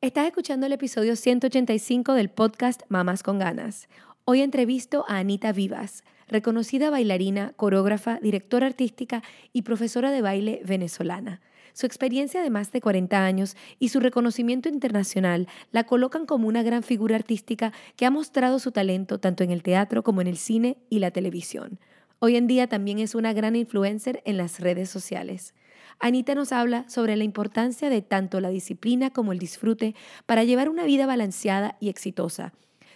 Estás escuchando el episodio 185 del podcast Mamás con Ganas. Hoy entrevisto a Anita Vivas, reconocida bailarina, coreógrafa, directora artística y profesora de baile venezolana. Su experiencia de más de 40 años y su reconocimiento internacional la colocan como una gran figura artística que ha mostrado su talento tanto en el teatro como en el cine y la televisión. Hoy en día también es una gran influencer en las redes sociales. Anita nos habla sobre la importancia de tanto la disciplina como el disfrute para llevar una vida balanceada y exitosa.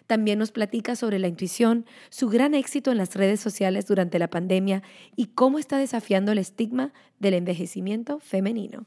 También nos platica sobre la intuición, su gran éxito en las redes sociales durante la pandemia y cómo está desafiando el estigma del envejecimiento femenino.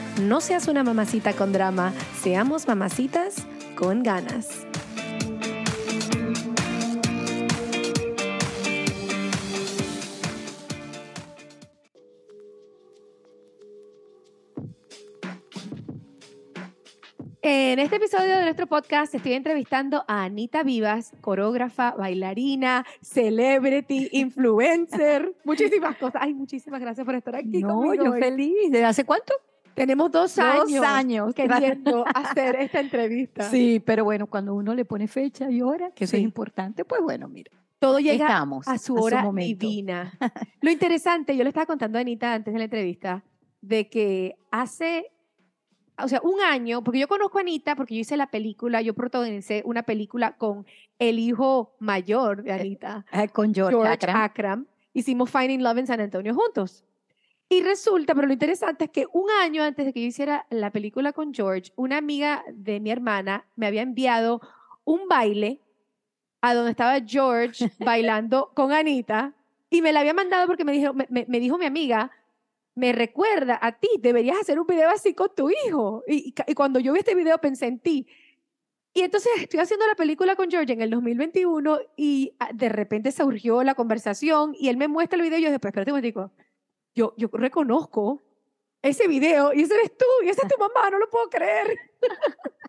no seas una mamacita con drama, seamos mamacitas con ganas. En este episodio de nuestro podcast estoy entrevistando a Anita Vivas, coreógrafa, bailarina, celebrity, influencer, muchísimas cosas. Ay, muchísimas gracias por estar aquí No, conmigo yo hoy. feliz. ¿Desde hace cuánto? Tenemos dos Dos años, años. queriendo hacer esta entrevista. Sí, pero bueno, cuando uno le pone fecha y hora, que eso Sí. es importante, pues bueno, mira, Todo llega estamos a su hora momento. divina. Lo interesante, yo le estaba contando a Anita antes de la entrevista, de que hace, o sea, un año, porque yo conozco a Anita, porque yo hice la película, yo protagonicé una película con el hijo mayor de Anita, Eh, con George, George Akram. Akram. Hicimos Finding Love en San Antonio juntos. Y resulta, pero lo interesante es que un año antes de que yo hiciera la película con George, una amiga de mi hermana me había enviado un baile a donde estaba George bailando con Anita y me la había mandado porque me dijo, me, dijo mi amiga, me recuerda a ti, deberías hacer un video así con tu hijo. Y, cuando yo vi este video pensé en ti. Y entonces estoy haciendo la película con George en el 2021 y ah, de repente surgió la conversación y él me muestra el video y yo después, espérate un momentico, yo, yo reconozco ese video y ese eres tú y esa es tu mamá, no lo puedo creer.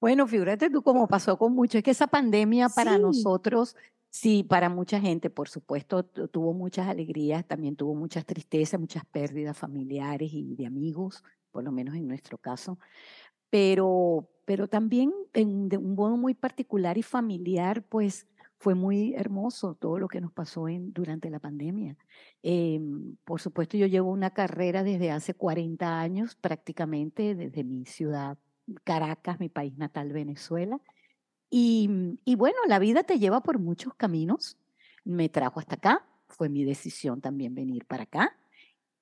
Bueno, figúrate tú cómo pasó con mucho. Es que esa pandemia para Sí. nosotros, sí, para mucha gente, por supuesto, tu- tuvo muchas alegrías, también tuvo muchas tristezas, muchas pérdidas familiares y de amigos, por lo menos en nuestro caso. Pero, pero también en, de un modo muy particular y familiar, pues fue muy hermoso todo lo que nos pasó en, durante la pandemia. Em, por supuesto, yo llevo una carrera desde hace 40 años prácticamente, desde mi ciudad Caracas, mi país natal, Venezuela. Y, mm, y bueno, la vida te lleva por muchos caminos. Me trajo hasta acá, fue mi decisión también venir para acá,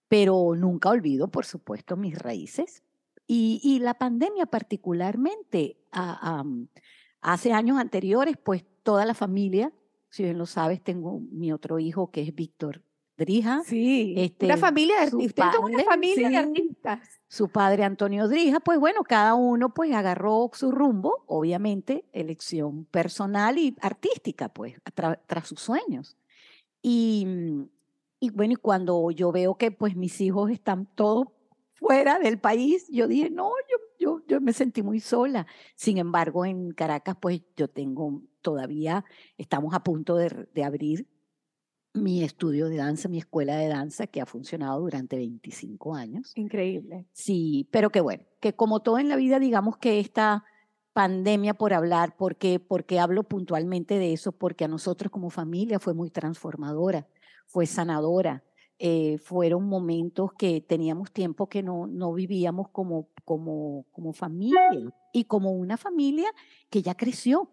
pero nunca olvido, por supuesto, mis raíces. Y, y la pandemia particularmente, a- am, hace años anteriores, pues toda la familia, si bien lo sabes, tengo mi otro hijo que es Víctor Drija, Sí, Este, una familia de. Ustedes son una padre, familia de sí. artistas. su padre Antonio Drija, pues bueno, cada uno pues agarró su rumbo, obviamente, elección personal y artística, pues, tra- tras sus sueños. Y, y bueno, y cuando yo veo que pues mis hijos están todos fuera del país, yo dije, no, yo, yo, yo me sentí muy sola. Sin embargo, en Caracas, pues yo tengo todavía, estamos a punto de, de abrir mi estudio de danza, mi escuela de danza, que ha funcionado durante 25 años. Increíble. Sí, pero que bueno, que como todo en la vida, digamos que esta pandemia por hablar, porque, porque hablo puntualmente de eso, porque a nosotros como familia fue muy transformadora, fue sanadora, eh, fueron momentos que teníamos tiempo que no, no vivíamos como, como, como familia y como una familia que ya creció.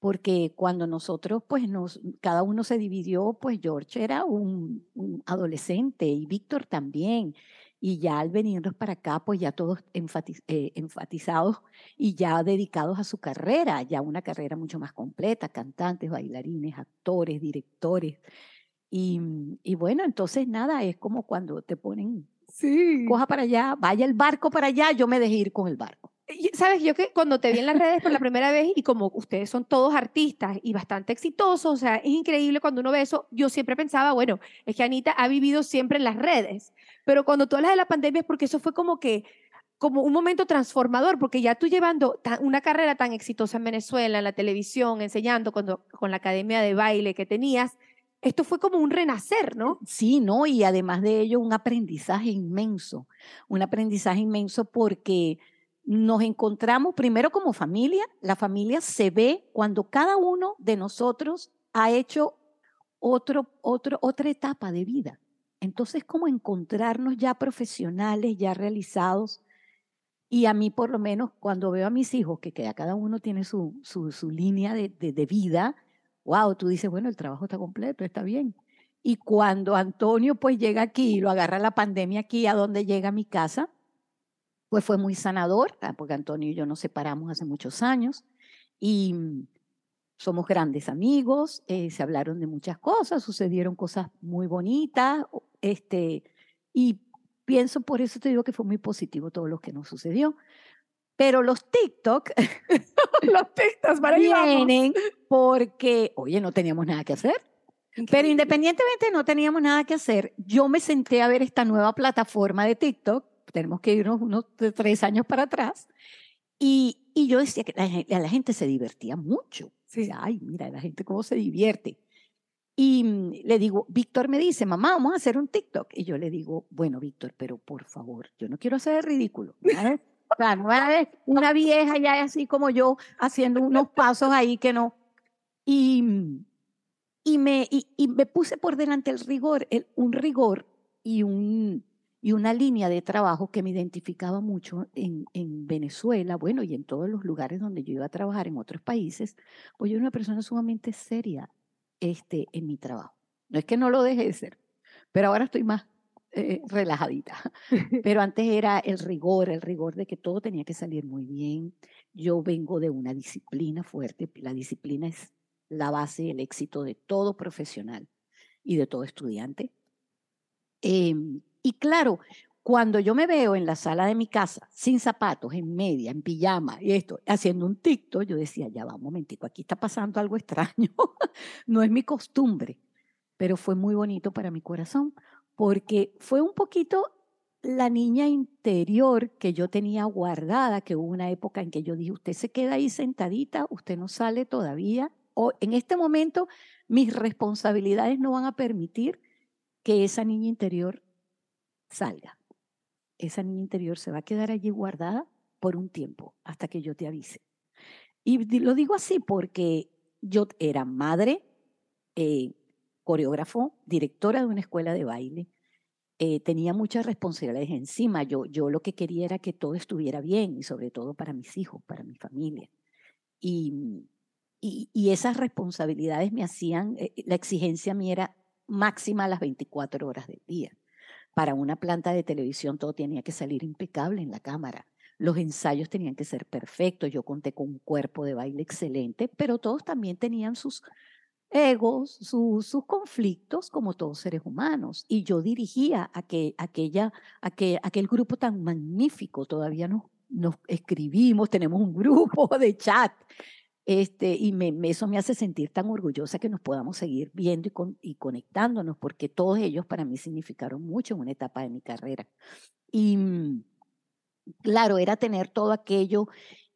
Porque cuando nosotros, pues, nos, cada uno se dividió, pues George era un, un adolescente y Víctor también. Y ya al venirnos para acá, pues ya todos eh, enfatizados y ya dedicados a su carrera, ya una carrera mucho más completa, cantantes, bailarines, actores, directores. Y, y bueno, entonces nada, es como cuando te ponen, sí. coja para allá, vaya el barco para allá, yo me dejé ir con el barco. Sabes, yo que cuando te vi en las redes por la primera vez y como ustedes son todos artistas y bastante exitosos, o sea, es increíble cuando uno ve eso, yo siempre pensaba, bueno, es que Anita ha vivido siempre en las redes, pero cuando tú hablas de la pandemia es porque eso fue como que como un momento transformador, porque ya tú llevando una carrera tan exitosa en Venezuela, en la televisión, enseñando cuando, con la academia de baile que tenías, esto fue como un renacer, ¿no? Sí, ¿no? Y además de ello, un aprendizaje inmenso, un aprendizaje inmenso porque nos encontramos primero como familia, la familia se ve cuando cada uno de nosotros ha hecho otro, otro, otra etapa de vida. Entonces, como encontrarnos ya profesionales, ya realizados. Y a mí, por lo menos, cuando veo a mis hijos, que, cada uno tiene su, su, su línea de, de, de vida, wow, tú dices, bueno, el trabajo está completo, está bien. Y cuando Antonio pues llega aquí y lo agarra la pandemia aquí a donde llega mi casa, pues fue muy sanador, ah, porque Antonio y yo nos separamos hace muchos años y mm, somos grandes amigos, eh, se hablaron de muchas cosas, sucedieron cosas muy bonitas, este, y pienso, por eso te digo que fue muy positivo todo lo que nos sucedió. Pero los TikTok, los TikToks para vienen porque, oye, no teníamos nada que hacer. Pero independientemente no teníamos nada que hacer, yo me senté a ver esta nueva plataforma de TikTok tenemos que irnos unos tres años para atrás. Y, y yo decía que la, la, gente se divertía mucho. Sí. Ay, mira, la gente cómo se divierte. Y mm, le digo, Víctor me dice, mamá, vamos a hacer un TikTok. Y yo le digo, bueno, Víctor, pero por favor, yo no quiero hacer ridículo. no una vieja ya así como yo haciendo unos pasos ahí que no. Y, y, me, y me puse por delante el rigor, el, un rigor y un, y una línea de trabajo que me identificaba mucho en, en, Venezuela, bueno, y en todos los lugares donde yo iba a trabajar en otros países, pues yo era una persona sumamente seria este, en mi trabajo. No es que no lo deje de ser, pero ahora estoy más eh, relajadita. Pero antes era el rigor, el rigor de que todo tenía que salir muy bien. Yo vengo de una disciplina fuerte, la disciplina es la base del éxito de todo profesional y de todo estudiante. Eh, y claro, cuando yo me veo en la sala de mi casa, sin zapatos, en media, en pijama, y esto, haciendo un TikTok, yo decía, ya va un momentico, aquí está pasando algo extraño. no es mi costumbre, pero fue muy bonito para mi corazón, porque fue un poquito la niña interior que yo tenía guardada, que hubo una época en que yo dije, usted se queda ahí sentadita, usted no sale todavía, o en este momento mis responsabilidades no van a permitir que esa niña interior salga. Esa niña interior se va a quedar allí guardada por un tiempo hasta que yo te avise. Y lo digo así porque yo era madre, eh, coreógrafo, directora de una escuela de baile, eh, tenía muchas responsabilidades encima. Yo, yo lo que quería era que todo estuviera bien y sobre todo para mis hijos, para mi familia. Y, y, y esas responsabilidades me hacían, eh, la exigencia mía era máxima a las 24 horas del día. Para una planta de televisión todo tenía que salir impecable en la cámara. Los ensayos tenían que ser perfectos. Yo conté con un cuerpo de baile excelente, pero todos también tenían sus egos, sus conflictos como todos seres humanos. Y yo dirigía aquel, aquella, aquel, aquel grupo tan magnífico. Todavía no nos escribimos, tenemos un grupo de chat este, y me, eso me hace sentir tan orgullosa que nos podamos seguir viendo y, y, conectándonos, porque todos ellos para mí significaron mucho en una etapa de mi carrera. Y mm, claro, era tener todo aquello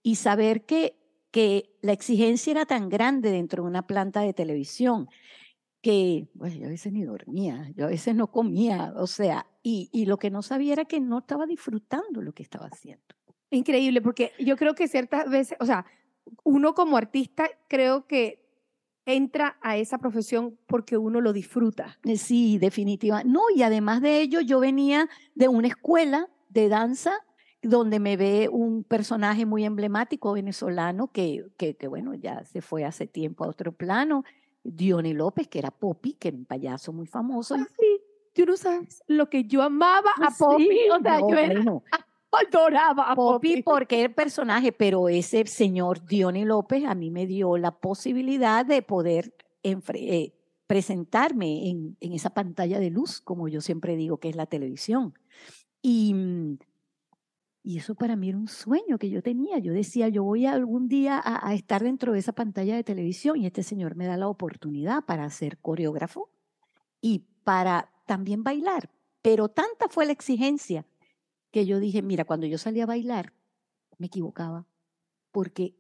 y saber que, que la exigencia era tan grande dentro de una planta de televisión que bueno, yo a veces ni dormía, yo a veces no comía, o sea, y, y lo que no sabía era que no estaba disfrutando lo que estaba haciendo. Increíble, porque yo creo que ciertas veces, o sea, uno como artista creo que entra a esa profesión porque uno lo disfruta. Eh, Sí, definitiva. No, y además de ello, yo venía de una escuela de danza donde me ve un personaje muy emblemático venezolano que, que, que, bueno, ya se fue hace tiempo a otro plano, Diony López, que era Poppy, que era un payaso muy famoso. Ah, sí, tú no sabes lo que yo amaba a Sí, Poppy. o sea, no, yo era- bueno, adoraba a Poppy Poppy. porque el personaje, pero ese señor Diony López a mí me dio la posibilidad de poder eh, presentarme en, en esa pantalla de luz, como yo siempre digo que es la televisión. Y, mm, y eso para mí era un sueño que yo tenía. Yo decía, yo voy algún día a, estar dentro de esa pantalla de televisión y este señor me da la oportunidad para ser coreógrafo y para también bailar. Pero tanta fue la exigencia que yo dije, mira, cuando yo salía a bailar, me equivocaba, porque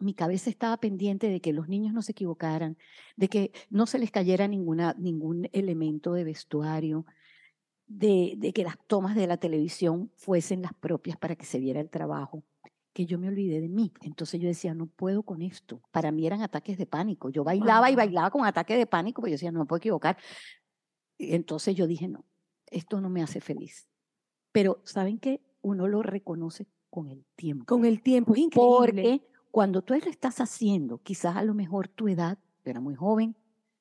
mi cabeza estaba pendiente de que los niños no se equivocaran, de que no se les cayera ninguna, ningún elemento de vestuario, de, de que las tomas de la televisión fuesen las propias para que se viera el trabajo, que yo me olvidé de mí. Entonces yo decía, no puedo con esto. Para mí eran ataques de pánico. Yo bailaba y bailaba con ataque de pánico, porque yo decía, no me puedo equivocar. Entonces yo dije, no, esto no me hace feliz. Pero ¿saben qué? Uno lo reconoce con el tiempo. Con el tiempo, es increíble. Porque cuando tú lo estás haciendo, quizás a lo mejor tu edad, yo era muy joven,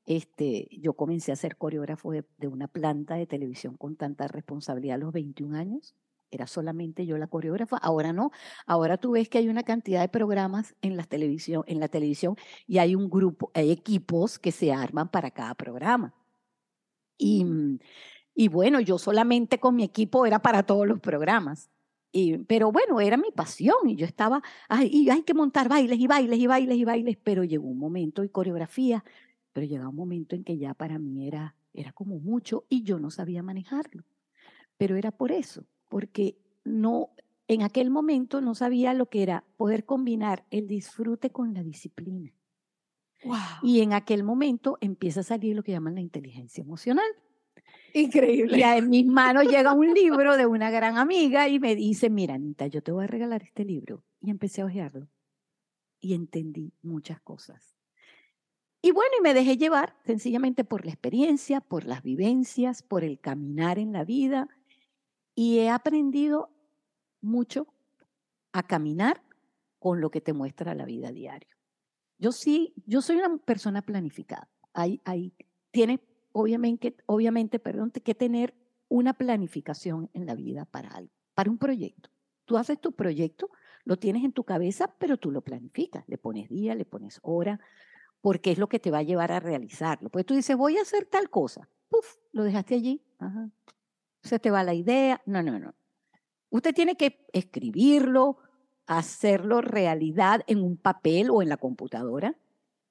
este, yo comencé a ser coreógrafo de, de una planta de televisión con tanta responsabilidad a los 21 años. Era solamente yo la coreógrafa. Ahora no. Ahora tú ves que hay una cantidad de programas en la televisión, en la televisión y hay un grupo, hay equipos que se arman para cada programa. Y, mm, y bueno, yo solamente con mi equipo era para todos los programas. Y, pero bueno, era mi pasión y yo estaba, ay, y hay que montar bailes y bailes y bailes y bailes, pero llegó un momento y coreografía, pero llegó un momento en que ya para mí era, era como mucho y yo no sabía manejarlo. Pero era por eso, porque no, en aquel momento no sabía lo que era poder combinar el disfrute con la disciplina. Wow. Y en aquel momento empieza a salir lo que llaman la inteligencia emocional. increíble. Y en mis manos llega un libro de una gran amiga y me dice, mira, Anita, yo te voy a regalar este libro. Y empecé a hojearlo y entendí muchas cosas. Y bueno, y me dejé llevar sencillamente por la experiencia, por las vivencias, por el caminar en la vida. Y he aprendido mucho a caminar con lo que te muestra la vida diario. Yo sí, yo soy una persona planificada. Hay, hay, tiene obviamente, obviamente, perdón, que tener una planificación en la vida para algo, para un proyecto. Tú haces tu proyecto, lo tienes en tu cabeza, pero tú lo planificas, le pones día, le pones hora, porque es lo que te va a llevar a realizarlo. Pues tú dices, voy a hacer tal cosa, puf, lo dejaste allí, ajá. se te va la idea, no, no, no. Usted tiene que escribirlo, hacerlo realidad en un papel o en la computadora,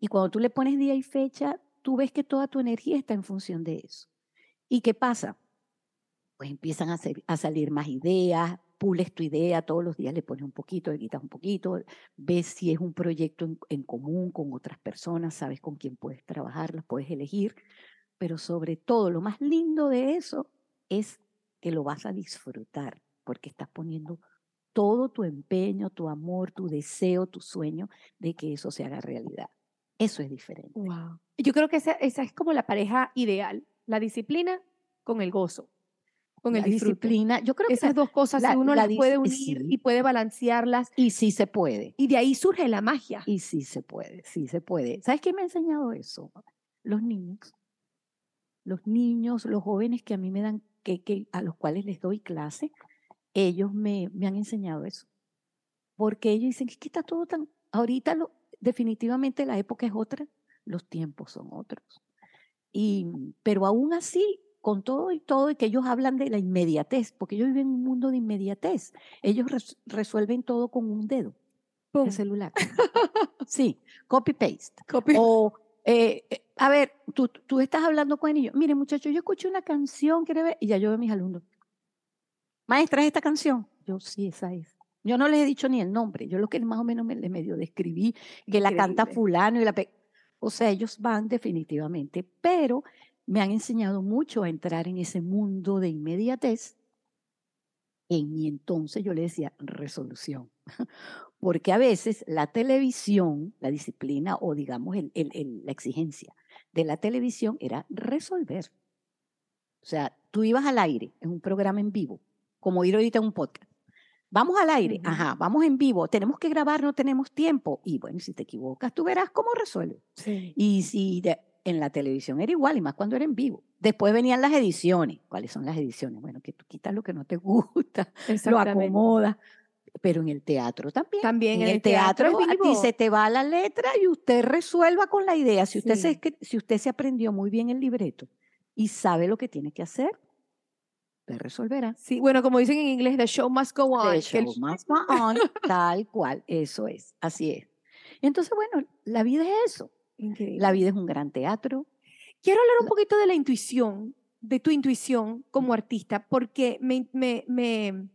y cuando tú le pones día y fecha, tú ves que toda tu energía está en función de eso. ¿Y qué pasa? Pues empiezan a, hacer, a salir más ideas, pules tu idea, todos los días le pones un poquito, le quitas un poquito, ves si es un proyecto en, común con otras personas, sabes con quién puedes trabajar, los puedes elegir, pero sobre todo lo más lindo de eso es que lo vas a disfrutar, porque estás poniendo todo tu empeño, tu amor, tu deseo, tu sueño de que eso se haga realidad. Eso es diferente. Wow. Yo creo que esa es como la pareja ideal, la disciplina con el gozo, con el la disfrute. disciplina, yo creo que Esas dos cosas, la- si uno la las puede unir sí. y puede balancearlas, y sí se puede. y de ahí surge la magia. Y sí se puede, sí se puede. ¿Sabes quién me ha enseñado eso? Los niños. Los niños, los jóvenes que a mí me dan, que, que, a los cuales les doy clase, ellos me, me han enseñado eso. Porque ellos dicen, es que está todo tan, ahorita lo, definitivamente la época es otra, los tiempos son otros. Y, pero aún así, con todo y todo, y que ellos hablan de la inmediatez, porque ellos viven en un mundo de inmediatez. Ellos res- resuelven todo con un dedo Pum. el celular. sí, copy-paste. Copy. O, eh, eh, a ver, tú, tú estás hablando con ellos. Mire, muchachos, yo escuché una canción, ¿quiere ver? Y ya yo veo a mis alumnos. Maestra, ¿es esta canción? Yo, sí, esa es. Yo no les he dicho ni el nombre. Yo lo que más o menos me les medio describí, que la canta fulano y la... pe- O sea, ellos van definitivamente, pero me han enseñado mucho a entrar en ese mundo de inmediatez En mi entonces yo le decía resolución, porque a veces la televisión, la disciplina o digamos el, el, la exigencia de la televisión era resolver. O sea, tú ibas al aire en un programa en vivo, como ir ahorita en un podcast. Vamos al aire, ajá, vamos en vivo, tenemos que grabar, no tenemos tiempo. Y bueno, si te equivocas, tú verás cómo resuelves. Y si en la televisión era igual, y más cuando era en vivo. Después venían las ediciones. ¿Cuáles son las ediciones? Bueno, que tú quitas lo que no te gusta, lo acomodas. Pero en el teatro también. También en, el, teatro, teatro se te va la letra y usted resuelva con la idea. Si usted, se, si usted se aprendió muy bien el libreto y sabe lo que tiene que hacer, usted resolverá. Sí, bueno, como dicen en inglés, the show must go on. The show must go on, tal cual, eso es, así es. Entonces, bueno, la vida es eso. La vida es un gran teatro. Quiero hablar un poquito de la intuición, de tu intuición como artista, porque me, me, me,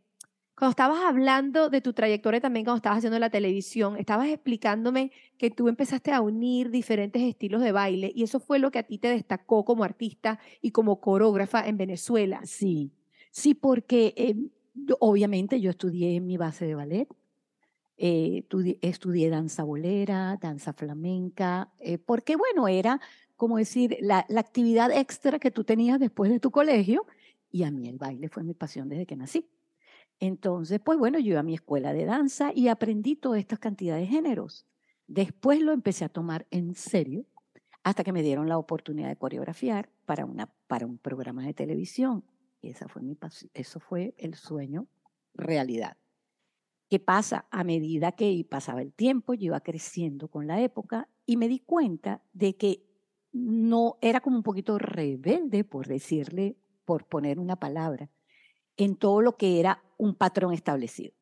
cuando estabas hablando de tu trayectoria también, cuando estabas haciendo la televisión, estabas explicándome que tú empezaste a unir diferentes estilos de baile y eso fue lo que a ti te destacó como artista y como coreógrafa en Venezuela. Sí, sí, porque eh, obviamente yo estudié mi base de ballet, eh, estudié danza bolera, danza flamenca, eh, porque bueno, era como decir la, la, actividad extra que tú tenías después de tu colegio y a mí el baile fue mi pasión desde que nací. Entonces, pues bueno, yo iba a mi escuela de danza y aprendí toda esta cantidad de géneros. Después lo empecé a tomar en serio hasta que me dieron la oportunidad de coreografiar para, una, para un programa de televisión. Y esa fue mi eso fue el sueño realidad. ¿Qué pasa? A medida que pasaba el tiempo, iba creciendo con la época y me di cuenta de que no era como un poquito rebelde, por decirle, por poner una palabra, en todo lo que era un patrón establecido.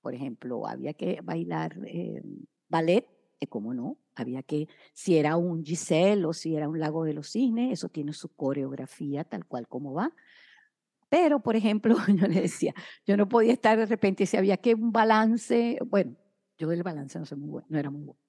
Por ejemplo, había que bailar eh, ballet, eh, ¿cómo no? Había que, si era un Giselle o si era un Lago de los Cisnes, eso tiene su coreografía tal cual como va. Pero, por ejemplo, yo le decía, yo no podía estar de repente, si había que un balance, bueno, yo del balance no soy muy bueno, no era muy bueno.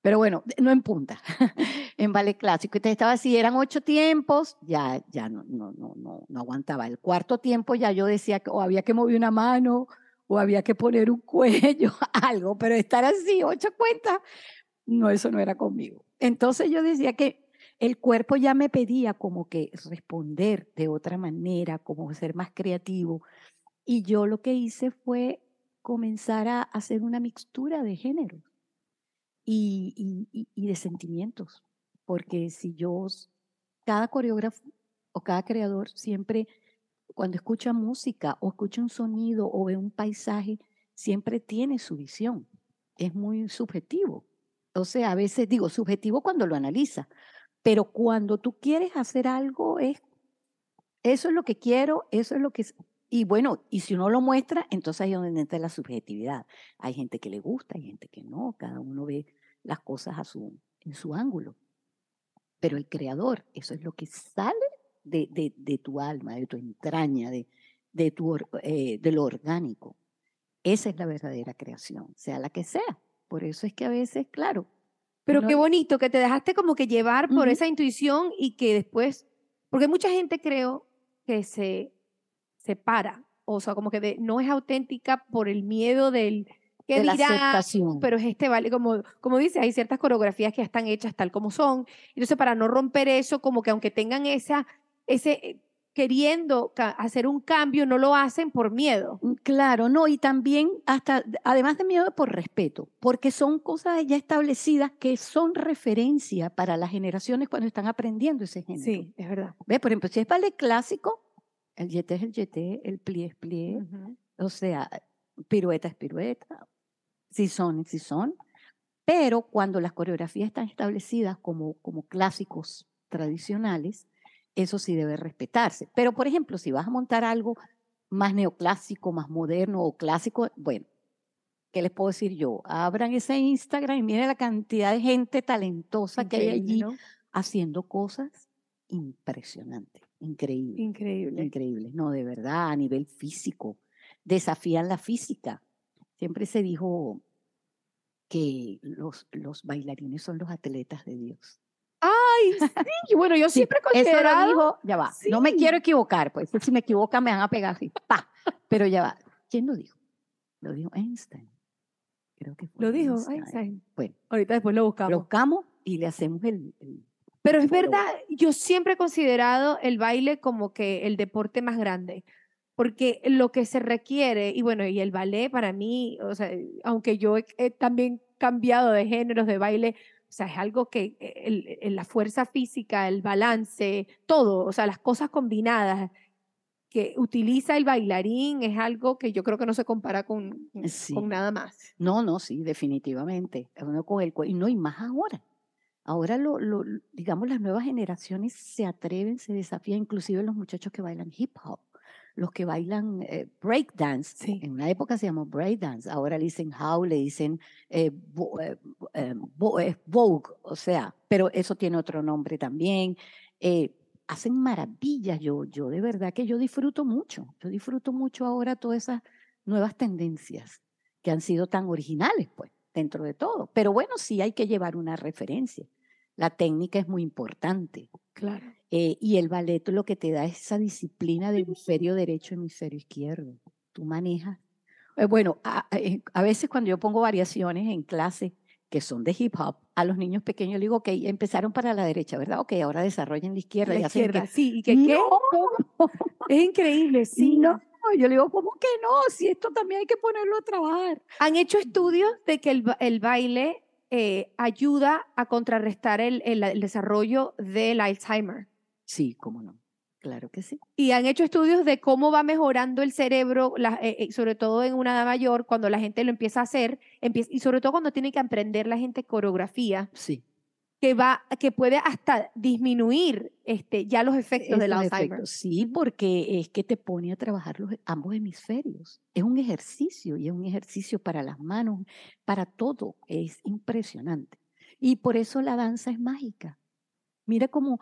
Pero bueno, no en punta, en ballet clásico. Entonces estaba así, eran ocho tiempos, ya, ya no, no, no, no aguantaba. El cuarto tiempo ya yo decía que o había que mover una mano o había que poner un cuello, algo, pero estar así, ocho cuentas, no, eso no era conmigo. Entonces yo decía que el cuerpo ya me pedía como que responder de otra manera, como ser más creativo. Y yo lo que hice fue comenzar a hacer una mixtura de géneros y, y, de sentimientos. Porque si yo, cada coreógrafo o cada creador siempre, cuando escucha música o escucha un sonido o ve un paisaje, siempre tiene su visión. Es muy subjetivo. O sea, a veces digo subjetivo cuando lo analiza, pero cuando tú quieres hacer algo, es, eso es lo que quiero, eso es lo que... Y bueno, y si uno lo muestra, entonces ahí es donde entra la subjetividad. Hay gente que le gusta, hay gente que no, cada uno ve las cosas a su, en su ángulo. Pero el creador, eso es lo que sale de, de, tu alma, de tu entraña, de, de, tu, eh, de lo orgánico. Esa es la verdadera creación, sea la que sea. Por eso es que a veces, claro, pero qué bonito que te dejaste como que llevar por esa intuición y que después, porque mucha gente creo que se separa, o sea, como que no es auténtica por el miedo del que dirá, aceptación. pero es este vale, como, como dice, hay ciertas coreografías que ya están hechas tal como son, entonces para no romper eso, como que aunque tengan esa, ese queriendo hacer un cambio no lo hacen por miedo. Mm, claro, no, y también hasta, además de miedo, por respeto, porque son cosas ya establecidas que son referencia para las generaciones cuando están aprendiendo ese género. Sí, es verdad. ¿Ves? Por ejemplo, si es ballet clásico, el yeté es el yeté, el plié es plié, o sea, pirueta es pirueta, si son, si son, pero cuando las coreografías están establecidas como, como clásicos tradicionales, eso sí debe respetarse. Pero, por ejemplo, si vas a montar algo más neoclásico, más moderno o clásico, bueno, ¿qué les puedo decir yo? Abran ese Instagram y miren la cantidad de gente talentosa que hay allí haciendo cosas impresionantes, increíbles. Increíble. Increíbles, no, de verdad, a nivel físico. Desafían la física. Siempre se dijo que los, los bailarines son los atletas de Dios. Ay, sí, bueno, yo siempre he considerado... Eso lo dijo, ya va, no me quiero equivocar, pues si me equivoca me van a pegar así, pa, pero ya va. ¿Quién lo dijo? Lo dijo Einstein. Creo que fue Lo dijo Einstein. Einstein. Bueno, Ahorita después lo buscamos. lo buscamos y le hacemos el... el- Pero es verdad, yo siempre he considerado el baile como que el deporte más grande, porque lo que se requiere, y bueno, y el ballet para mí, o sea, aunque yo he, he también cambiado de géneros de baile, o sea, es algo que eh, el- el- la fuerza física, el balance, todo, o sea, las cosas combinadas que utiliza el bailarín es algo que yo creo que no se compara con, Sí. con nada más. No, no, sí, definitivamente. Uno con el y no, y más ahora. Ahora, lo- lo- digamos, las nuevas generaciones se atreven, se desafían, inclusive los muchachos que bailan hip hop, los que bailan eh, break dance. Sí. En una época se llamó break dance, ahora le dicen how, le dicen eh, vo- eh, eh, vo- eh, vogue, o sea, pero eso tiene otro nombre también. Eh, hacen maravillas, yo, yo de verdad que yo disfruto mucho, yo disfruto mucho ahora todas esas nuevas tendencias que han sido tan originales, pues, dentro de todo. Pero bueno, sí hay que llevar una referencia. La técnica es muy importante. Claro. Eh, y el ballet lo que te da es esa disciplina de hemisferio derecho, hemisferio izquierdo. Tú manejas. eh, bueno, a, a- eh, a veces cuando yo pongo variaciones en clase que son de hip hop, a los niños pequeños les digo, ok, empezaron para la derecha, ¿verdad? Ok, ahora desarrollen la izquierda. La y hacen que- izquierda, sí, y que qué No, es increíble, sí. no, yo le digo, ¿cómo que no? Si esto también hay que ponerlo a trabajar. Han hecho estudios de que el, el baile eh, ayuda a contrarrestar el, el- el desarrollo del Alzheimer. Sí, cómo no. Claro que sí. Y han hecho estudios de cómo va mejorando el cerebro, la- eh, eh, sobre todo en una edad mayor, cuando la gente lo empieza a hacer, empieza, y sobre todo cuando tiene que aprender la gente coreografía, Sí. que, va, que puede hasta disminuir este, ya los efectos del Alzheimer. efectos, Sí, porque es que te pone a trabajar los, ambos hemisferios. Es un ejercicio y es un ejercicio para las manos, para todo. Es impresionante. Y por eso la danza es mágica. Mira cómo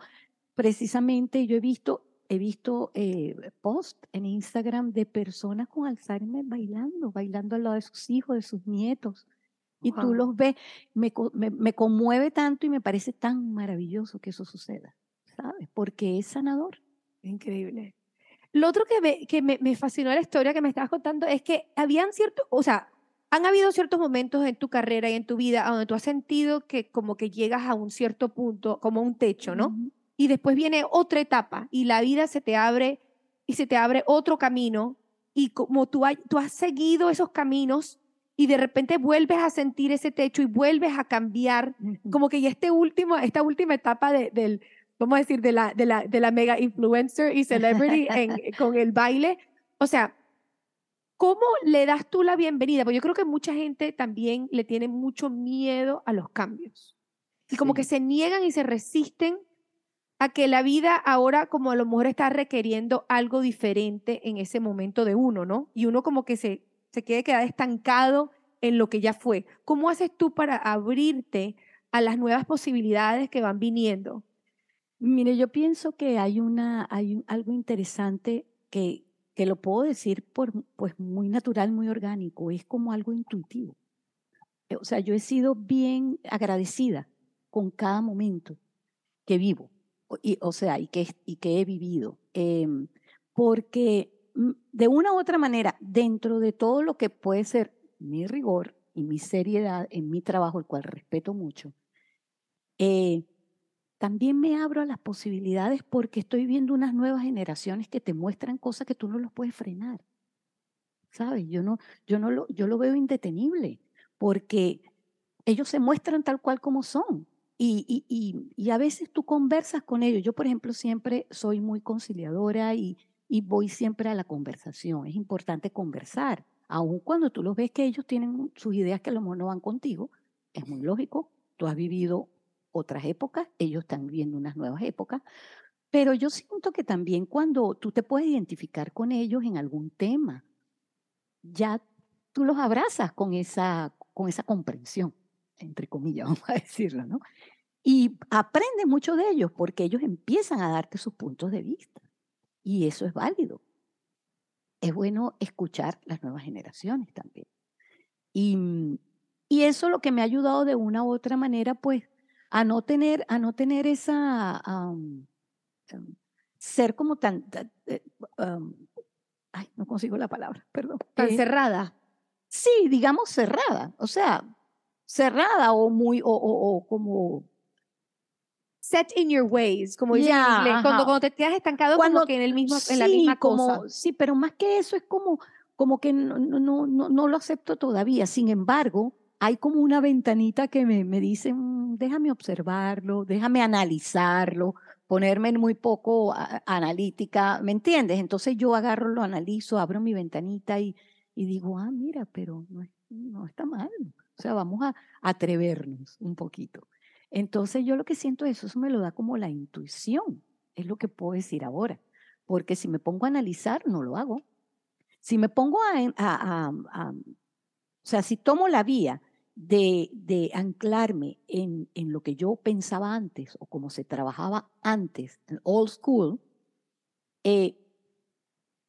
precisamente yo he visto, he visto eh, posts en Instagram de personas con Alzheimer bailando, bailando al lado de sus hijos, de sus nietos. Y tú los ves, me, me, me conmueve tanto y me parece tan maravilloso que eso suceda, ¿sabes? Porque es sanador. Increíble. Lo otro que, me, que me, me fascinó la historia que me estabas contando es que habían ciertos, o sea, han habido ciertos momentos en tu carrera y en tu vida a donde tú has sentido que como que llegas a un cierto punto, como un techo, ¿no? Y después viene otra etapa y la vida se te abre y se te abre otro camino y como tú, hay- tú has seguido esos caminos y de repente vuelves a sentir ese techo y vuelves a cambiar como que ya este último, esta última etapa de- del, vamos a decir, de la, de la, de la mega influencer y celebrity en- con el baile. O sea, ¿cómo le das tú la bienvenida? Porque yo creo que mucha gente también le tiene mucho miedo a los cambios. Y como que se niegan y se resisten a que la vida ahora como a lo mejor está requiriendo algo diferente en ese momento de uno, ¿no? Y uno como que se, se quede quedado estancado en lo que ya fue. ¿Cómo haces tú para abrirte a las nuevas posibilidades que van viniendo? Mire, yo pienso que hay una, hay algo interesante que, que lo puedo decir por, pues muy natural, muy orgánico, es como algo intuitivo. O sea, yo he sido bien agradecida con cada momento que vivo, y, o sea, y que, he vivido, em, porque mm, de una u otra manera, dentro de todo lo que puede ser mi rigor y mi seriedad en mi trabajo, el cual respeto mucho, eh, también me abro a las posibilidades porque estoy viendo unas nuevas generaciones que te muestran cosas que tú no los puedes frenar. ¿Sabes? Yo no, yo no lo, yo lo veo indetenible porque ellos se muestran tal cual como son. Y, y, y, y a veces tú conversas con ellos. Yo, por ejemplo, siempre soy muy conciliadora y, voy siempre a la conversación. Es importante conversar. Aun cuando tú los ves que ellos tienen sus ideas que a lo mejor no van contigo, es muy lógico. Tú has vivido otras épocas, ellos están viviendo unas nuevas épocas, pero yo siento que también cuando tú te puedes identificar con ellos en algún tema, ya tú los abrazas con esa, con esa comprensión, entre comillas, vamos a decirlo, ¿no? Y aprendes mucho de ellos porque ellos empiezan a darte sus puntos de vista. Y eso es válido. Es bueno escuchar las nuevas generaciones también. Y, mm, y eso lo que me ha ayudado de una u otra manera, pues, a no tener, a no tener esa, em, ser como tan, tan, eh, am, ay, no consigo la palabra, perdón. Tan Eh, cerrada. sí, digamos cerrada, o sea, cerrada o muy, o, o- o como Set in your ways, como dicen en Ya, inglés. Cuando, cuando te quedas estancado Cuando- como que en, el mismo, en la Sí, misma como, cosa. Sí, pero más que eso es como, como que no, no, no, no, lo acepto todavía. Sin embargo, hay como una ventanita que me, me dice, "Mm, déjame observarlo, déjame analizarlo, ponerme muy poco a- analítica, ¿me entiendes? Entonces yo agarro, lo analizo, abro mi ventanita y, y digo, ah, mira, pero no, no está mal. O sea, vamos a atrevernos un poquito. Entonces yo lo que siento es eso, me lo da como la intuición, es lo que puedo decir ahora, porque si me pongo a analizar, no lo hago. Si me pongo a, o sea, si tomo la vía de, de anclarme en, en lo que yo pensaba antes o como se trabajaba antes, en old school, eh,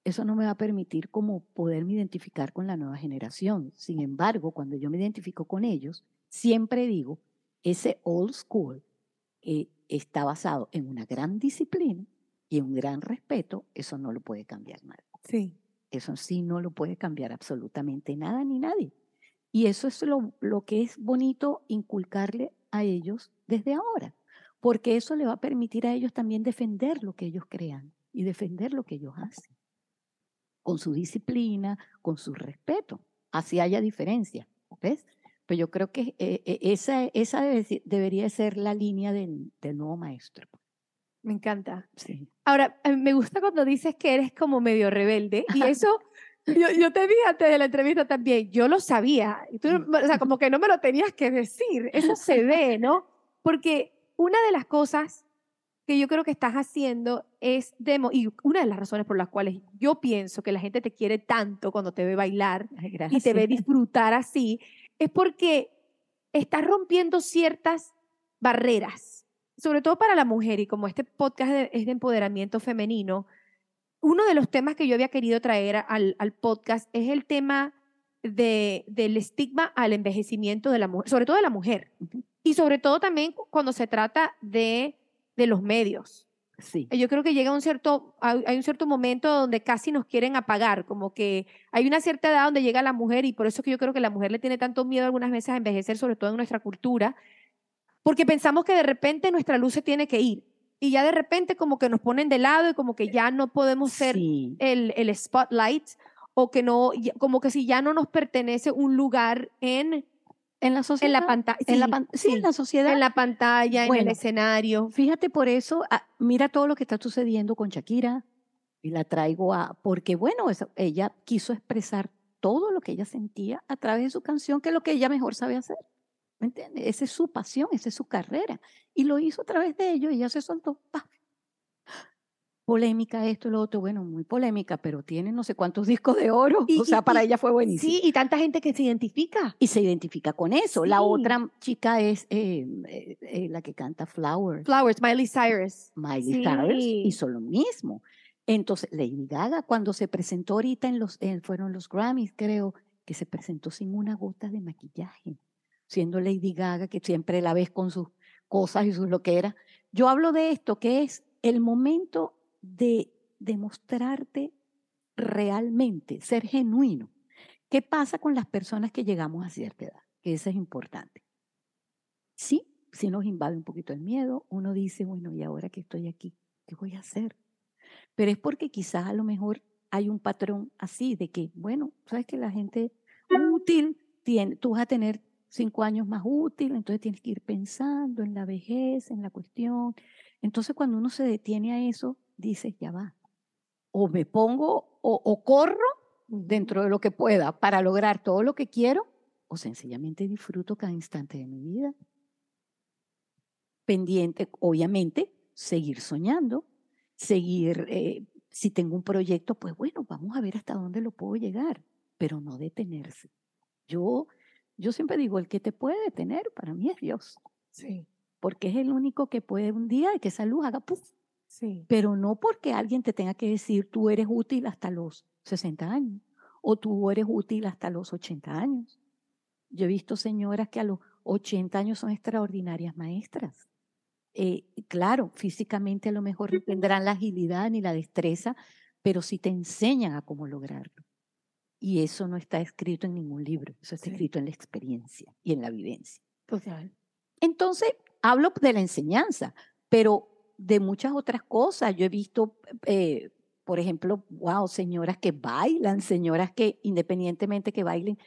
eso no me va a permitir como poderme identificar con la nueva generación. Sin embargo, cuando yo me identifico con ellos, siempre digo, ese old school eh, está basado en una gran disciplina y en un gran respeto, eso no lo puede cambiar nadie. Sí. Eso sí no lo puede cambiar absolutamente nada ni nadie. Y eso es lo, lo que es bonito inculcarle a ellos desde ahora, porque eso le va a permitir a ellos también defender lo que ellos crean y defender lo que ellos hacen, con su disciplina, con su respeto, así haya diferencia, ¿ves? Pero yo creo que eh, eh, esa, esa debe ser- debería ser la línea del, del nuevo maestro. Me encanta. Sí. Ahora, mí me gusta cuando dices que eres como medio rebelde y eso, yo, yo te dije antes de la entrevista también, yo lo sabía, y tú, o sea, como que no me lo tenías que decir, eso se ve, ¿no? Porque una de las cosas que yo creo que estás haciendo es demo, y una de las razones por las cuales yo pienso que la gente te quiere tanto cuando te ve bailar Ay, y te ve disfrutar así, es porque estás rompiendo ciertas barreras, sobre todo para la mujer, y como este podcast es de empoderamiento femenino, uno de los temas que yo había querido traer al, al podcast es el tema de, del estigma al envejecimiento de la mujer, sobre todo de la mujer, y sobre todo también cu- cuando se trata de, de los medios. Sí. Yo creo que llega un cierto, hay un cierto momento donde casi nos quieren apagar, como que hay una cierta edad donde llega la mujer y por eso es que yo creo que la mujer le tiene tanto miedo algunas veces a envejecer, sobre todo en nuestra cultura, porque pensamos que de repente nuestra luz se tiene que ir y ya de repente como que nos ponen de lado y como que ya no podemos ser Sí. el, el spotlight o que no, como que si ya no nos pertenece un lugar en, En la sociedad. en la pantalla, en la, pan- sí, en la sociedad. en la pantalla, en el escenario. Fíjate por eso, ah, mira todo lo que está sucediendo con Shakira y la traigo a, porque bueno, ella quiso expresar todo lo que ella sentía a través de su canción, que es lo que ella mejor sabe hacer. ¿Me entiendes? Esa es su pasión, esa es su carrera. Y lo hizo a través de ello y ella se soltó. ¡paf! Polémica esto y lo otro, bueno, muy polémica, pero tiene no sé cuántos discos de oro. Y- o sea, y- para y- ella fue buenísimo Sí, y tanta gente que se identifica. y se identifica con eso. La otra chica es eh, eh, eh, la que canta Flowers. Flowers, Miley Cyrus. Miley Cyrus hizo lo mismo. Entonces, Lady Gaga, cuando se presentó ahorita en los, fueron los Grammys, creo, que se presentó sin una gota de maquillaje, siendo Lady Gaga, que siempre la ves con sus cosas y sus loqueras. Yo hablo de esto, que es el momento de demostrarte realmente, ser genuino. ¿Qué pasa con las personas que llegamos a cierta edad? Que eso es importante. Sí, sí nos invade un poquito el miedo. Uno dice, bueno, ¿y ahora que estoy aquí? ¿Qué voy a hacer? Pero es porque quizás a lo mejor hay un patrón así de que, bueno, sabes que la gente útil, tiene, tú vas a tener cinco años más útil, entonces tienes que ir pensando en la vejez, en la cuestión. Entonces cuando uno se detiene a eso, dices, ya va. O me pongo o, o corro dentro de lo que pueda para lograr todo lo que quiero, o sencillamente disfruto cada instante de mi vida. Pendiente, obviamente, seguir soñando, seguir, eh, si tengo un proyecto, pues bueno, vamos a ver hasta dónde lo puedo llegar, pero no detenerse. Yo, yo siempre digo, el que te puede detener para mí es Dios, Sí, porque es el único que puede un día que esa luz haga puff, sí. pero no porque alguien te tenga que decir tú eres útil hasta los 60 años o tú eres útil hasta los 80 años. Yo he visto señoras que a los 80 años son extraordinarias maestras. Eh, claro, físicamente a lo mejor no tendrán la agilidad ni la destreza, pero sí te enseñan a cómo lograrlo. Y eso no está escrito en ningún libro, eso está Sí. escrito en la experiencia y en la vivencia. Total. Entonces, hablo de la enseñanza, pero de muchas otras cosas. Yo he visto, eh, por ejemplo, wow, señoras que bailan, señoras que independientemente que bailen,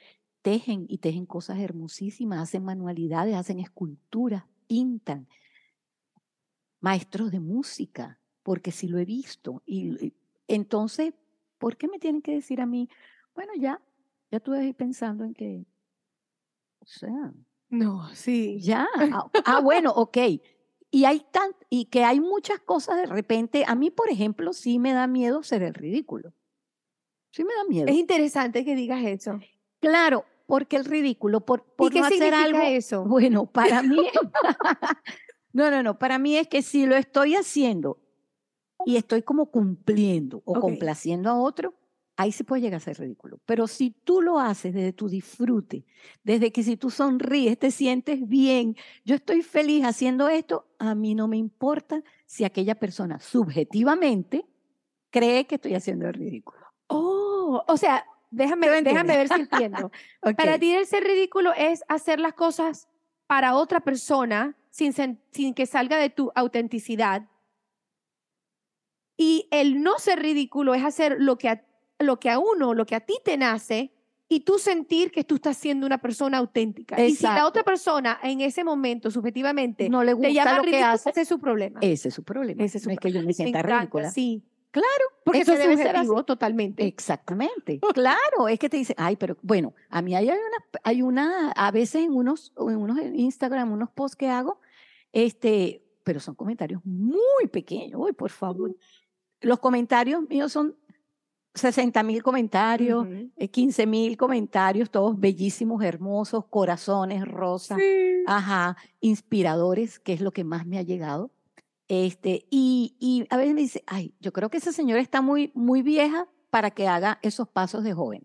tejen y tejen cosas hermosísimas, hacen manualidades, hacen esculturas, pintan. Maestros de música, porque sí lo he visto. Y y entonces, ¿por qué me tienen que decir a mí, bueno, ya, ya estuve ahí pensando en que, o sea, No, sí. ya, ah, ah, bueno, ok. Y hay tan, y que hay muchas cosas de repente. A mí, por ejemplo, sí me da miedo ser el ridículo. Sí me da miedo. Es interesante que digas eso. Claro, porque el ridículo, por, por ¿Y qué no hacer algo. eso? Bueno, para mí, no, no, no, para mí es que si lo estoy haciendo y estoy como cumpliendo o complaciendo a otro, ahí se puede llegar a ser ridículo. Pero si tú lo haces desde tu disfrute, desde que si tú sonríes, te sientes bien, yo estoy feliz haciendo esto, a mí no me importa si aquella persona subjetivamente cree que estoy haciendo el ridículo. Oh, o sea, déjame, ¿Tú déjame ver entiendes? si entiendo. Ok. Para ti el ser ridículo es hacer las cosas para otra persona sin, sin que salga de tu autenticidad. Y el no ser ridículo es hacer lo que a, lo que a uno, lo que a ti te nace y tú sentir que tú estás siendo una persona auténtica. Y si la Exacto. otra persona en ese momento, subjetivamente, no le te gusta llama lo que ridículo, hace, ese es su problema. ese es su problema. Ese es su no es que yo me Me sienta encanta, ridícula. Sí, Claro, porque es eso que es debe ser así. totalmente. Exactamente, claro, es que te dicen, ay, pero bueno, a mí hay una, hay una, a veces en unos, en unos Instagram, unos posts que hago, este, pero son comentarios muy pequeños, uy, por favor. Los comentarios míos son 60 mil comentarios, Ujú. eh, 15 mil comentarios, todos bellísimos, hermosos, corazones, rosas, Sí. ajá, inspiradores, que es lo que más me ha llegado. Este, y, y a veces me dice, ay, yo creo que esa señora está muy, muy vieja para que haga esos pasos de joven.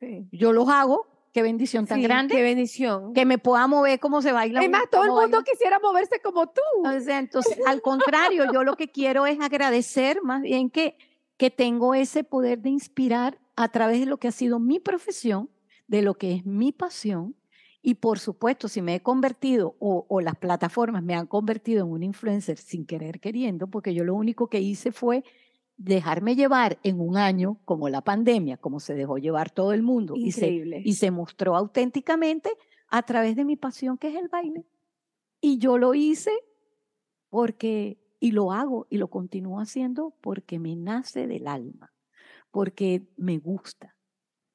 Sí. Yo los hago, qué bendición tan Sí, grande, Qué bendición. que me pueda mover como se baila. Es más, todo el mundo baila. quisiera moverse como tú. O sea, entonces, al contrario, yo lo que quiero es agradecer más bien que, que tengo ese poder de inspirar a través de lo que ha sido mi profesión, de lo que es mi pasión. Y por supuesto, si me he convertido o, o las plataformas me han convertido en un influencer sin querer queriendo, porque yo lo único que hice fue dejarme llevar en un año, como la pandemia, como se dejó llevar todo el mundo y se, Increíble. y se mostró auténticamente a través de mi pasión, que es el baile. Y yo lo hice porque, y lo hago y lo continúo haciendo porque me nace del alma, porque me gusta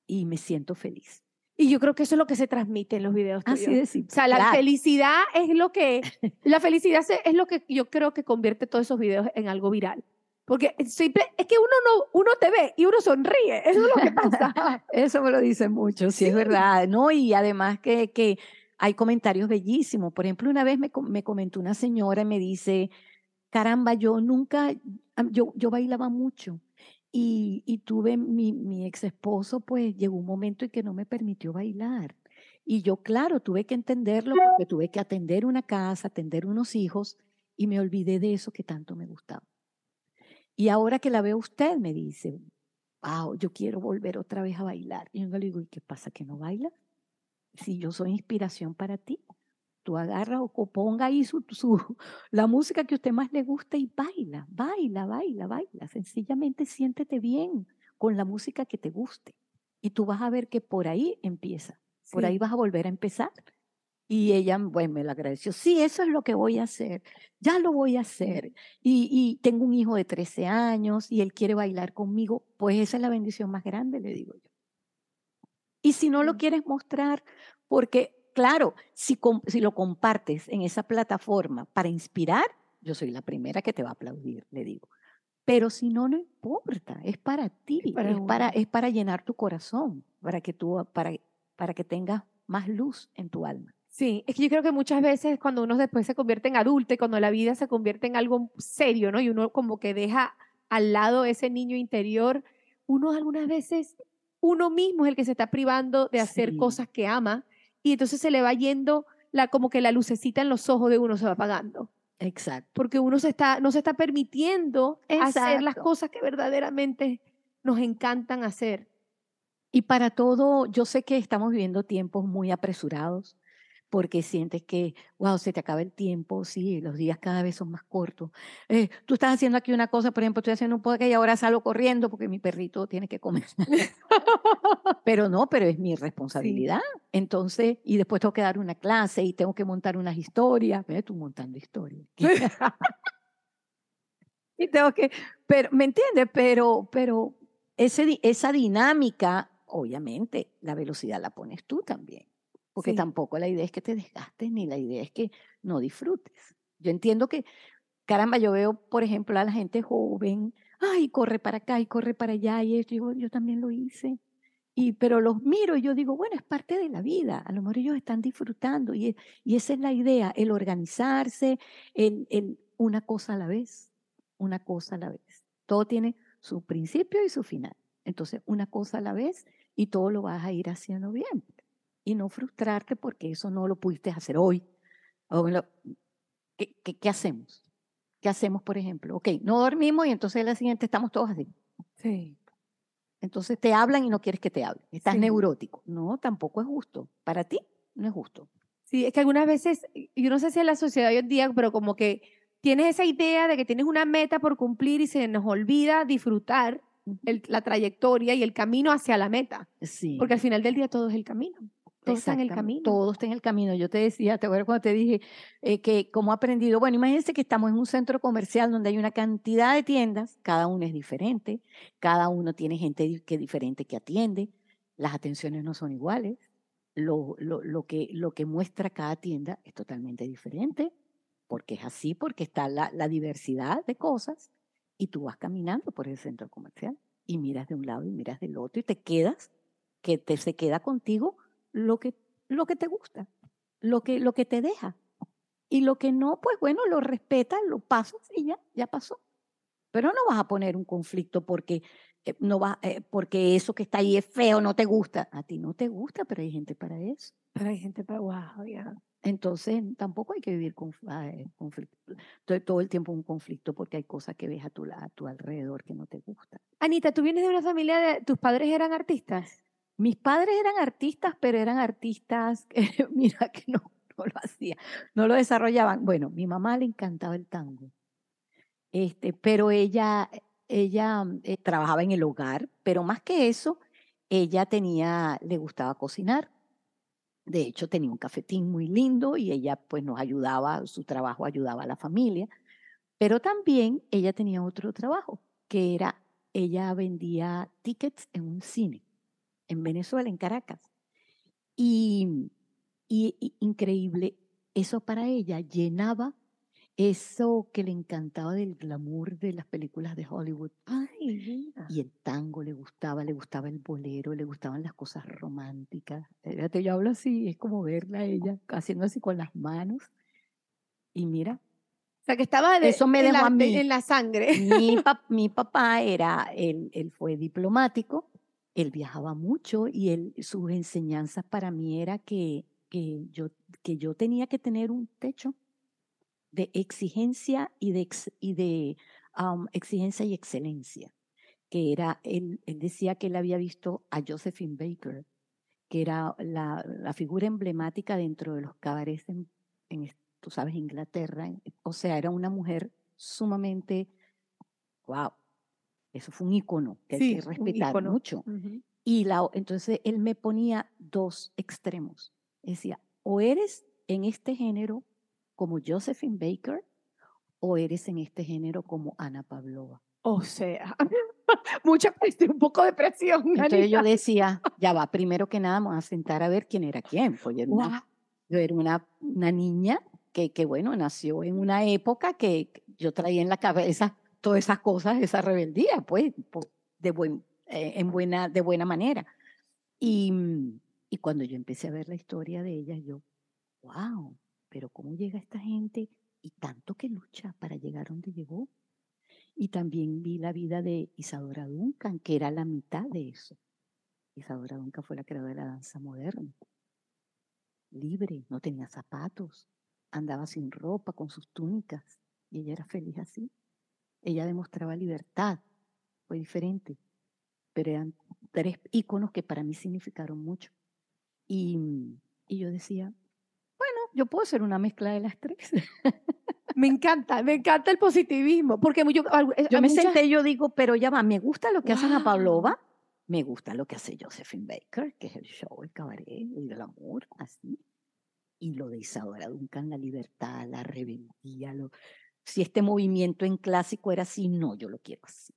y me siento feliz. Y yo creo que eso es lo que se transmite en los videos tuyos. Así de simple. O sea, la Claro. felicidad es lo que, la felicidad es lo que yo creo que convierte todos esos videos en algo viral. Porque simple, es que uno no, uno te ve y uno sonríe. Eso es lo que pasa. Eso me lo dicen mucho, sí, es verdad, ¿no? Y además que, que hay comentarios bellísimos. Por ejemplo, una vez me, me comentó una señora y me dice, caramba, yo nunca, yo, yo bailaba mucho y, y tuve mi, mi ex esposo, pues llegó un momento en que no me permitió bailar. Y yo, claro, tuve que entenderlo porque tuve que atender una casa, atender unos hijos y me olvidé de eso que tanto me gustaba. Y ahora que la veo usted, me dice, wow, yo quiero volver otra vez a bailar. Y yo le digo, ¿y qué pasa que no baila? Si yo soy inspiración para ti, tú agarras o ponga ahí su, su, la música que a usted más le gusta y baila, baila, baila, baila. Sencillamente siéntete bien con la música que te guste. Y tú vas a ver que por ahí empieza, por ahí vas a volver a empezar. Y ella, bueno, me lo agradeció. Sí, eso es lo que voy a hacer. Ya lo voy a hacer. Y, y tengo un hijo de 13 años y él quiere bailar conmigo. Pues esa es la bendición más grande, le digo yo. Y si no lo quieres mostrar, porque claro, si, lo compartes en esa plataforma para inspirar, yo soy la primera que te va a aplaudir, le digo. Pero si no, no importa, es para ti, es para es para llenar tu corazón, para que, tú, para, para que tengas más luz en tu alma. Sí, es que yo creo que muchas veces cuando uno después se convierte en adulto y cuando la vida se convierte en algo serio, ¿no? Y uno como que deja al lado ese niño interior, uno algunas veces, uno mismo es el que se está privando de hacer Sí. cosas que ama y entonces se le va yendo la, como que la lucecita en los ojos de uno se va apagando. Exacto. porque uno se está, no se está permitiendo hacer las cosas que verdaderamente nos encantan hacer. Y para todo, yo sé que estamos viviendo tiempos muy apresurados, porque sientes que, wow, se te acaba el tiempo, sí, los días cada vez son más cortos. Eh, tú estás haciendo aquí una cosa, por ejemplo, estoy haciendo un podcast y ahora salgo corriendo porque mi perrito tiene que comer. pero no, pero es mi responsabilidad. Entonces, y después tengo que dar una clase y tengo que montar unas historias. Ve tú montando historias. y tengo que, pero, ¿me entiendes? Pero, pero ese, esa dinámica, obviamente, la velocidad la pones tú también. Porque Sí. tampoco la idea es que te desgastes ni la idea es que no disfrutes. Yo entiendo que, caramba, yo veo, por ejemplo, a la gente joven, ay, corre para acá y corre para allá y esto, yo, yo también lo hice. Y, pero los miro y yo digo, bueno, es parte de la vida. A lo mejor ellos están disfrutando y, e- y esa es la idea, el organizarse, el, el una cosa a la vez, una cosa a la vez. Todo tiene su principio y su final. Entonces, una cosa a la vez y todo lo vas a ir haciendo bien. Y no frustrarte porque eso no lo pudiste hacer hoy. ¿Qué, qué, qué hacemos? ¿Qué hacemos, por ejemplo? Ok, no dormimos y entonces día siguiente estamos todos así. Sí. Entonces te hablan y no quieres que te hablen. Estás Sí. neurótico. No, tampoco es justo. Para ti no es justo. Sí, es que algunas veces, yo no sé si en la sociedad hoy en día, pero como que tienes esa idea de que tienes una meta por cumplir y se nos olvida disfrutar el- la trayectoria y el camino hacia la meta. Sí. Porque al final del día todo es el camino. Todo está en el camino. Todo está en el camino. Yo te decía, te acuerdas cuando te dije eh, que cómo he aprendido. Bueno, imagínense que estamos en un centro comercial donde hay una cantidad de tiendas, cada una es diferente, cada uno tiene gente que diferente que atiende, las atenciones no son iguales, lo, lo, lo que, lo que muestra cada tienda es totalmente diferente, porque es así, porque está la, la diversidad de cosas y tú vas caminando por el centro comercial y miras de un lado y miras del otro y te quedas, que te, se queda contigo lo que, lo que te gusta, lo que, lo que te deja. Y lo que no, pues bueno, lo respetas, lo pasas y ya, ya pasó. Pero no vas a poner un conflicto porque, eh, no va, eh, porque eso que está ahí es feo, no te gusta. A ti no te gusta, pero hay gente para eso. Pero hay gente para, wow, ya. Entonces, tampoco hay que vivir con conflicto, todo, el tiempo un conflicto porque hay cosas que ves a tu, a tu alrededor que no te gustan. Anita, ¿tú vienes de una familia de, tus padres eran artistas? Mis padres eran artistas, pero eran artistas, que, mira, que no, no lo hacían, no lo desarrollaban. Bueno, mi mamá le encantaba el tango, este, pero ella, ella eh, trabajaba en el hogar, pero más que eso, ella tenía, le gustaba cocinar. De hecho, tenía un cafetín muy lindo y ella pues nos ayudaba, su trabajo ayudaba a la familia, pero también ella tenía otro trabajo, que era, ella vendía tickets en un cine en Venezuela, en Caracas. Y, y, y increíble, eso para ella llenaba eso que le encantaba del glamour de las películas de Hollywood. Ay. Y el tango le gustaba, le gustaba el bolero, le gustaban las cosas románticas. Fíjate, yo hablo así, es como verla a ella haciendo así con las manos. Y mira, O sea, que estaba de- Eso me en, dejó la, a mí. en la sangre. mi, pap- mi papá era, él, él fue diplomático, él viajaba mucho y él, sus enseñanzas para mí era que, que, yo, que yo tenía que tener un techo de exigencia y de, exigencia y excelencia, que era, él, decía que él había visto a Josephine Baker, que era la, figura emblemática dentro de los cabarets en, en, tú sabes, Inglaterra, o sea, era una mujer sumamente, wow, eso fue un icono que Sí, hay que respetar mucho. Ujú. Y la, entonces él me ponía dos extremos. Decía, o eres en este género como Josephine Baker, o eres en este género como Ana Pavlova. O sea, mucha presión, un poco de presión. Entonces yo decía, ya va, primero que nada vamos a sentar a ver quién era quién. Pues yo era una, yo era una, una niña que, que, bueno, nació en una época que yo traía en la cabeza todas esas cosas, esa rebeldía, pues, de, eh, en buena, de buena manera. Y, mm, y cuando yo empecé a ver la historia de ella, yo, wow, pero ¿cómo llega esta gente y tanto que lucha para llegar donde llegó? Y también vi la vida de Isadora Duncan, que era la mitad de eso. Isadora Duncan fue la creadora de la danza moderna. Libre, no tenía zapatos, andaba sin ropa, con sus túnicas, y ella era feliz así. Ella demostraba libertad, fue diferente, pero eran tres íconos que para mí significaron mucho. Y, y yo decía, bueno, yo puedo ser una mezcla de las tres. Me encanta, me encanta el positivismo, porque yo, eh, yo me senté y yo digo, pero ya va, me gusta lo que hacen a Pavlova, me gusta lo que hace Josephine Baker, que es el show, el cabaret, el amor, así. Y lo de Isadora Duncan, la libertad, la rebeldía, lo, si este movimiento en clásico era así, no, yo lo quiero así.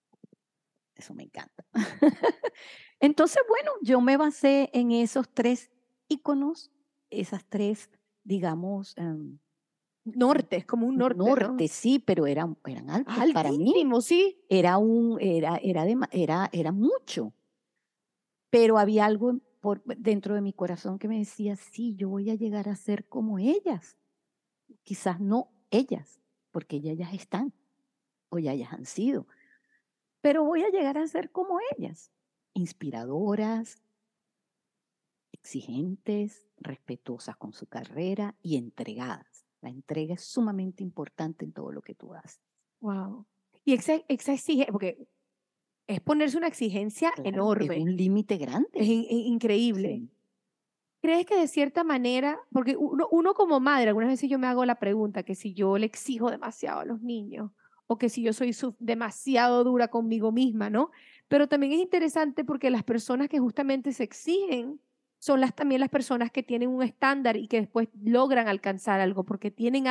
Eso me encanta. Entonces, bueno, yo me basé en esos tres iconos, esas tres, digamos, um, norte, como un norte. Norte, sí, pero eran, eran altos para mí. sí. Era, un, era, era, era, era mucho. Pero había algo por, dentro de mi corazón que me decía, sí, yo voy a llegar a ser como ellas. Quizás no ellas, porque ya ellas están o ya ellas han sido. Pero voy a llegar a ser como ellas, inspiradoras, exigentes, respetuosas con su carrera y entregadas. La entrega es sumamente importante en todo lo que tú haces. Wow. Y esa, exigencia, porque es ponerse una exigencia enorme. Es un límite grande. Es, increíble. ¿Crees que de cierta manera, porque uno, uno, como madre, algunas veces yo me hago la pregunta que si yo le exijo demasiado a los niños o que si yo soy demasiado dura conmigo misma, ¿no? Pero también es interesante porque las personas que justamente se exigen son las, también las personas que tienen un estándar y que después logran alcanzar algo porque tienen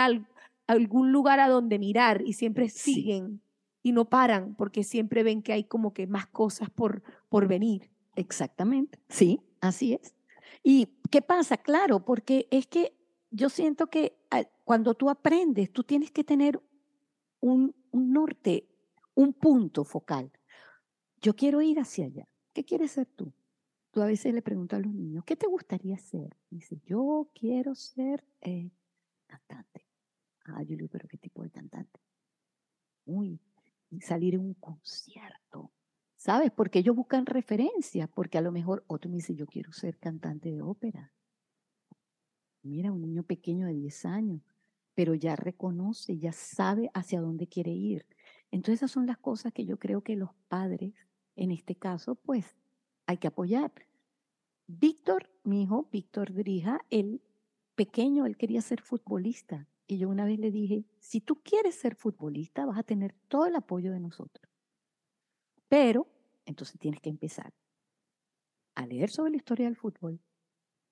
algún lugar a donde mirar y siempre siguen y no paran porque siempre ven que hay como que más cosas por, por venir. Exactamente, sí, así es. ¿Y qué pasa? Claro, porque es que yo siento que cuando tú aprendes, tú tienes que tener un, norte, un punto focal. Yo quiero ir hacia allá. ¿Qué quieres ser tú? Tú a veces le preguntas a los niños, ¿qué te gustaría ser? Dice, yo quiero ser eh, cantante. Ah, yo digo, pero ¿qué tipo de cantante? Uy, salir en un concierto. ¿Sabes? Porque ellos buscan referencia, porque a lo mejor otro me dice, yo quiero ser cantante de ópera. Mira, un niño pequeño de 10 años, pero ya reconoce, ya sabe hacia dónde quiere ir. Entonces esas son las cosas que yo creo que los padres, en este caso, pues hay que apoyar. Víctor, mi hijo, Víctor Drija, el pequeño, él quería ser futbolista. Y yo una vez le dije, si tú quieres ser futbolista, vas a tener todo el apoyo de nosotros. Pero, entonces tienes que empezar a leer sobre la historia del fútbol,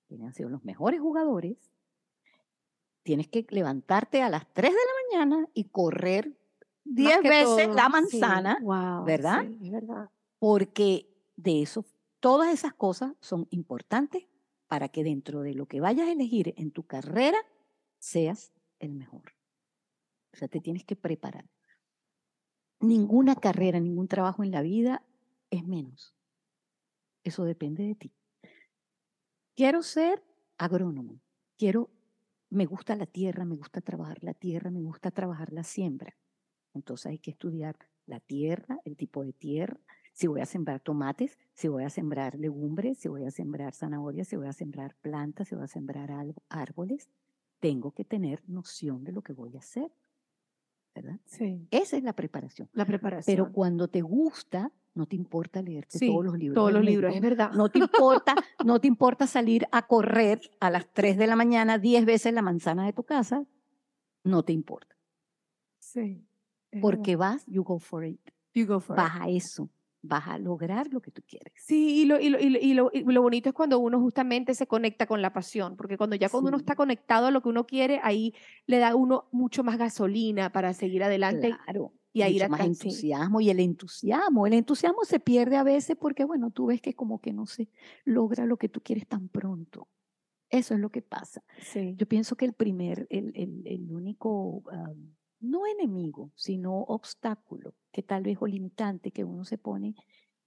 quiénes han sido los mejores jugadores. Tienes que levantarte a las 3 de la mañana y correr 10 veces la manzana, ¿verdad? Sí, verdad. Porque de eso Todas esas cosas son importantes para que dentro de lo que vayas a elegir en tu carrera seas el mejor. O sea, te tienes que preparar. Ninguna carrera, ningún trabajo en la vida es menos. Eso depende de ti. Quiero ser agrónomo. Quiero, me gusta la tierra, me gusta trabajar la tierra, me gusta trabajar la siembra. Entonces hay que estudiar la tierra, el tipo de tierra, si voy a sembrar tomates, si voy a sembrar legumbres, si voy a sembrar zanahorias, si voy a sembrar plantas, si voy a sembrar árboles, tengo que tener noción de lo que voy a hacer. ¿Verdad? Sí. Esa es la preparación. La preparación. Pero cuando te gusta, no te importa leerte todos los libros. Todos los libros, es verdad. No te importa, no te importa salir a correr a las 3 de la mañana 10 veces la manzana de tu casa, no te importa. Sí. Porque vas, you go for it. You go for vas a eso vas a lograr lo que tú quieres. Sí, y lo, y lo, y lo, y lo, bonito es cuando uno justamente se conecta con la pasión, porque cuando ya cuando uno está conectado a lo que uno quiere, ahí le da uno mucho más gasolina para seguir adelante. Claro. Y ahí mucho más entusiasmo y el entusiasmo, el entusiasmo se pierde a veces porque bueno, tú ves que como que no se logra lo que tú quieres tan pronto. Eso es lo que pasa. Sí. Yo pienso que el primer, el, el, el único no enemigo, sino obstáculo, que tal vez o limitante que uno se pone,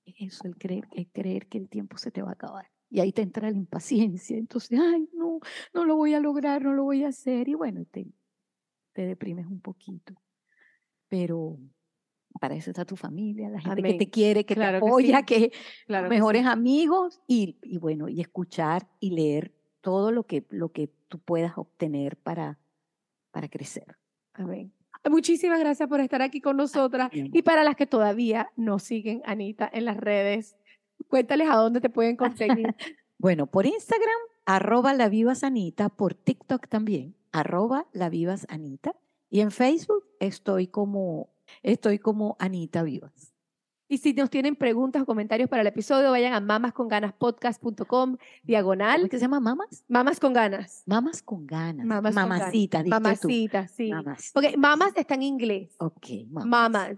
es eso, el creer, el creer que el tiempo se te va a acabar. Y ahí te entra la impaciencia. Entonces, ay, no, no lo voy a lograr, no lo voy a hacer. Y bueno, te, te deprimes un poquito. Pero para eso está tu familia, la gente que te quiere, que te apoya, que, mejores amigos y, y, bueno, y escuchar y leer todo lo que, lo que tú puedas obtener para para crecer. Amén. Muchísimas gracias por estar aquí con nosotras. Bien. Y para las que todavía no siguen, Anita, en las redes, cuéntales a dónde te pueden conseguir. Bueno, por Instagram, arroba la vivas Anita, por TikTok también, arroba la vivas Anita. Y en Facebook estoy como, estoy como Anita Vivas. y si nos tienen preguntas o comentarios para el episodio, vayan a mamasconganaspodcast.com, ¿Cómo diagonal, es que se llama mamas? mamas con ganas. Mamas con ganas. Mamas con ganas. Mamacita. Mamacita, sí. Mamas. Porque mamas está en inglés. Ok, mamas. Mamas,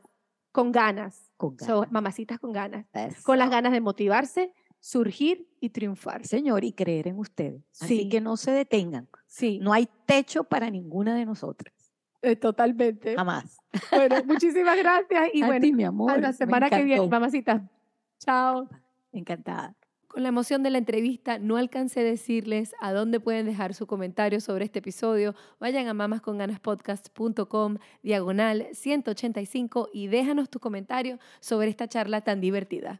con ganas. Con So, ganas. mamacitas con ganas. Eso. Con las ganas de motivarse, surgir y triunfar. Señor, y creer en ustedes. Así Sí. que no se detengan. Sí, No hay techo para ninguna de nosotras. Eh, totalmente. Jamás. Bueno, muchísimas gracias y A bueno, ti, mi amor. a la semana que viene, encantó. mamacitas. Chao. Encantada. Con la emoción de la entrevista, no alcancé a decirles a dónde pueden dejar su comentario sobre este episodio. Vayan a mamasconganaspodcast.com, diagonal 185 y déjanos tu comentario sobre esta charla tan divertida.